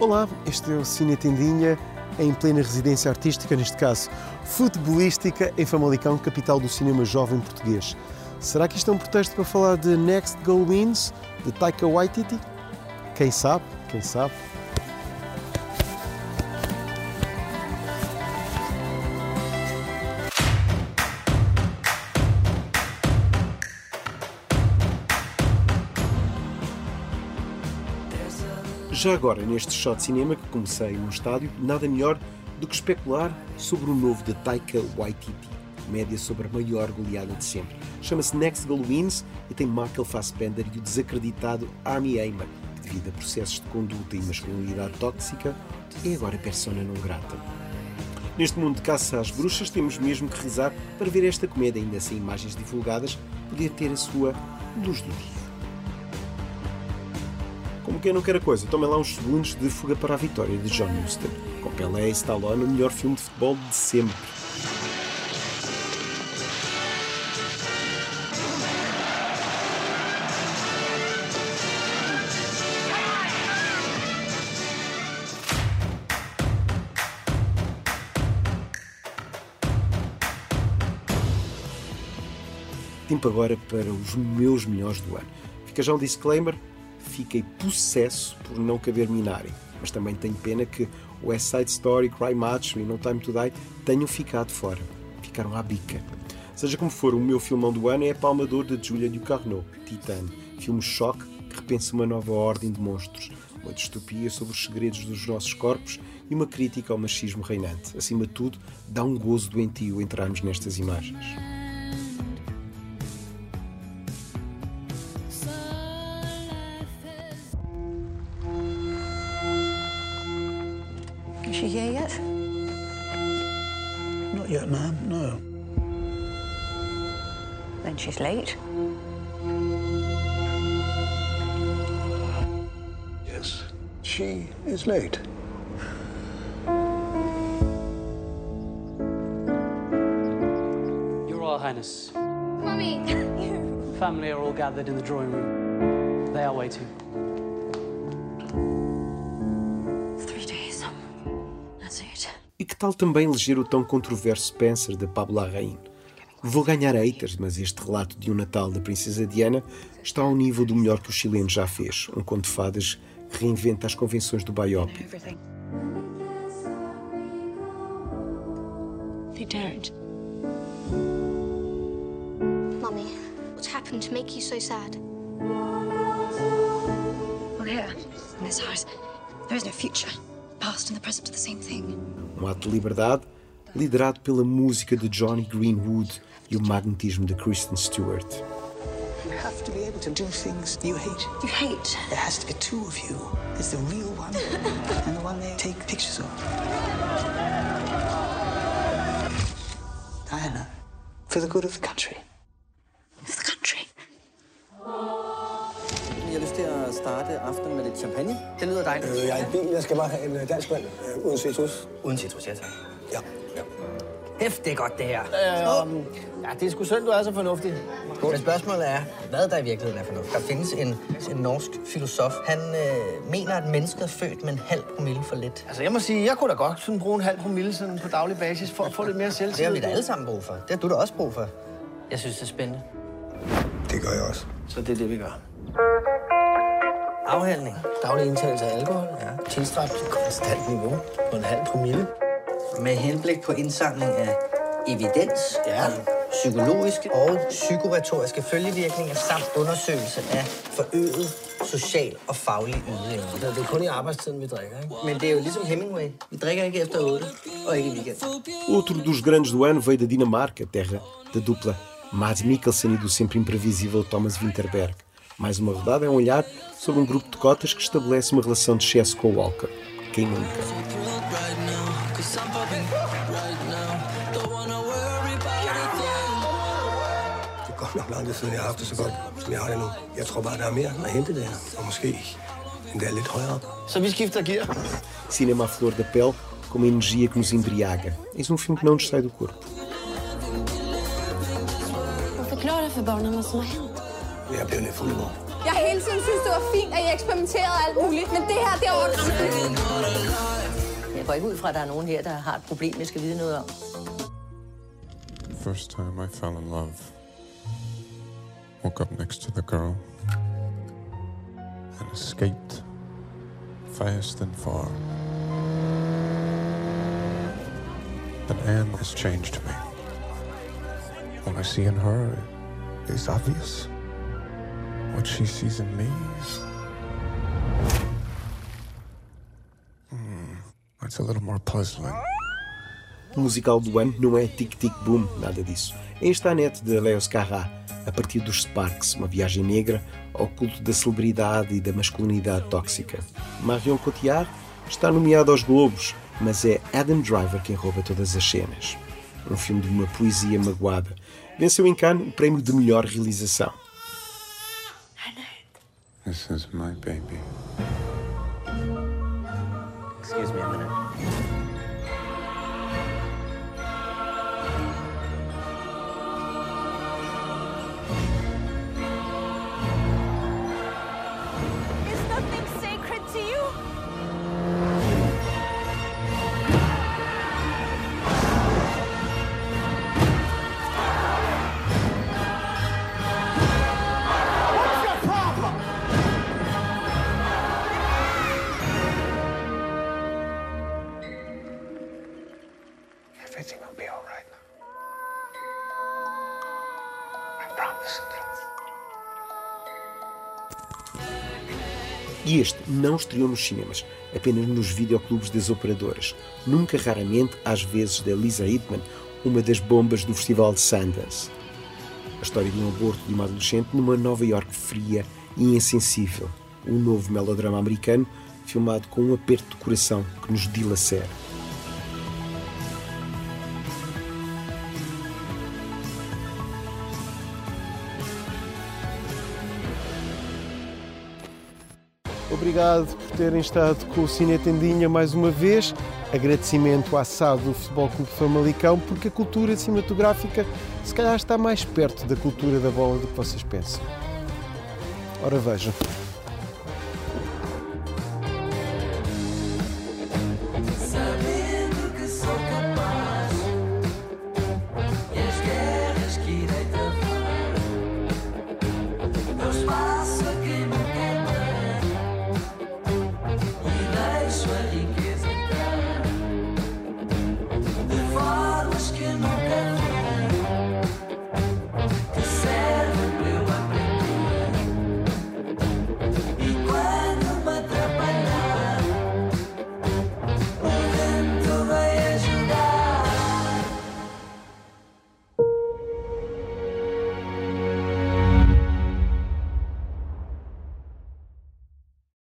Olá, este é o Cine Tendinha, em plena residência artística, neste caso futebolística, em Famalicão, capital do cinema jovem português. Será que isto é um pretexto para falar de Next Goal Wins, de Taika Waititi? Quem sabe, quem sabe. Já agora, neste shot de cinema que comecei no estádio, nada melhor do que especular sobre o novo de Taika Waititi, média sobre a maior goleada de sempre. Chama-se Next Goal Wins e tem Michael Fassbender e o desacreditado Armie Hammer, que devido a processos de conduta e masculinidade tóxica, é agora persona não grata. Neste mundo de caça às bruxas, temos mesmo que rezar para ver esta comédia, ainda sem imagens divulgadas, poder ter a sua luz do dia. Como quem não quer a coisa, tomem lá uns segundos de Fuga para a Vitória de John Huston, com Pelé e Stallone, o melhor filme de futebol de sempre. Tempo agora para os meus melhores do ano. Fica já um disclaimer, fiquei possesso por não caber Minari, mas também tenho pena que West Side Story, Cry Macho e No Time to Die tenham ficado fora. Ficaram à bica. Seja como for, o meu filmão do ano é a Palma d'Or de Julia Ducarneau, Titan, filme choque que repensa uma nova ordem de monstros, uma distopia sobre os segredos dos nossos corpos e uma crítica ao machismo reinante. Acima de tudo, dá um gozo doentio entrarmos nestas imagens. She's late. Yes, she is late. Your Royal Highness, Mummy! family are all gathered in the drawing room. They are waiting. Three days. That's it. E que tal também leger o tão controverso Spencer de Pablo Larraín? Vou ganhar haters, mas este relato de um Natal da Princesa Diana está ao nível do melhor que o chileno já fez. Um conto de fadas que reinventa as convenções do biopic. Everything. They don't. Mummy, what's happened to make you so sad? Well, here, in this house, there is no future. Past and the present are the same thing. Um ato de liberdade liderado pela música de Johnny Greenwood e o magnetismo de Kristen Stewart. You have to be able to do things you hate. You hate. There has to be two of you. There's the real one and the one they take pictures of. Diana, for the good of the country. For the country. Jeg har lyst til at starte aftenen med lidt champagne. Det lyder dejligt. Øh, jeg er i bil. Jeg skal bare have en øh, dansk mand øh, uden citrus. Uden citrus, ja tak. Ja. Hæft, det er godt, det her. Øh, ja, det er sgu synd, du er så fornuftig. Men spørgsmålet er, hvad der i virkeligheden er fornuft. Der findes en, en norsk filosof. Han øh, mener, at mennesket er født med en halv promille for lidt. Altså, jeg må sige, jeg kunne da godt sådan bruge en halv promille sådan på daglig basis for at få lidt mere Det selvtillid. har vi da alle sammen brug for. Det har du da også brug for. Jeg synes, det er spændende. Det gør jeg også. Så det er det, vi gør. Afhandling. Daglig indtagelse af alkohol. Ja. Tilstræbt til konstant niveau på en halv promille. Med henblik på indsamling af evidens, Ja. om psykologiske og psykoretoriske følgevirkninger samt undersøgelse af forøget social og faglig ydeevne. Det er kun i arbejdstiden, vi drikker, ikke? Men det er jo ligesom Hemingway. Vi drikker ikke efter 8 og ikke i weekend. Outro dos grandes do ano veio da Dinamarca, terra da dupla Mads Mikkelsen e do sempre imprevisível Thomas Winterberg. Mais uma rodada é um olhar sobre um grupo de cotas que estabelece uma relação de excesso com o Walker. Nunca? Det er godt nok lang tid siden, jeg har haft det så godt, som jeg har det nu. Jeg tror bare, der er mere at hente der. Og måske endda lidt højere op. Så vi skifter gear. Cinema flor da pele, com uma energia que nos embriaga. Eis um filme que não nos sai do corpo. Förklara för barnen vad som har hänt. Jeg bliver lidt fuld i morgen. Jeg har hele tiden synes, det var fint, at jeg eksperimenterede alt muligt, men det her, det er åndssvagt. Jeg går ikke ud fra, at der er nogen her, der har et problem, jeg skal vide noget om. First time I fell in love. Woke up next to the girl and escaped fast and far. But Anne has changed me. What I see in her is obvious. What she sees in me hmm, it's a little more puzzling. O musical do ano não é Tic Tic Boom, nada disso. É Instanete de Leos Carrá, a partir dos Sparks, uma viagem negra ao culto da celebridade e da masculinidade tóxica. Marion Cotillard está nomeado aos Globos, mas é Adam Driver quem rouba todas as cenas. Um filme de uma poesia magoada. Venceu em Cannes o prémio de melhor realização. This is my baby. Excuse me a minute. E este não estreou nos cinemas, apenas nos videoclubes das operadoras. Nunca, raramente, às vezes, da Lisa Hitman, uma das bombas do Festival de Sundance. A história de um aborto de uma adolescente numa Nova York fria e insensível. Um novo melodrama americano filmado com um aperto de coração que nos dilacera. Obrigado por terem estado com o Cine Tendinha mais uma vez. Agradecimento à SAD do Futebol Clube Famalicão, porque a cultura cinematográfica se calhar está mais perto da cultura da bola do que vocês pensam. Ora vejam.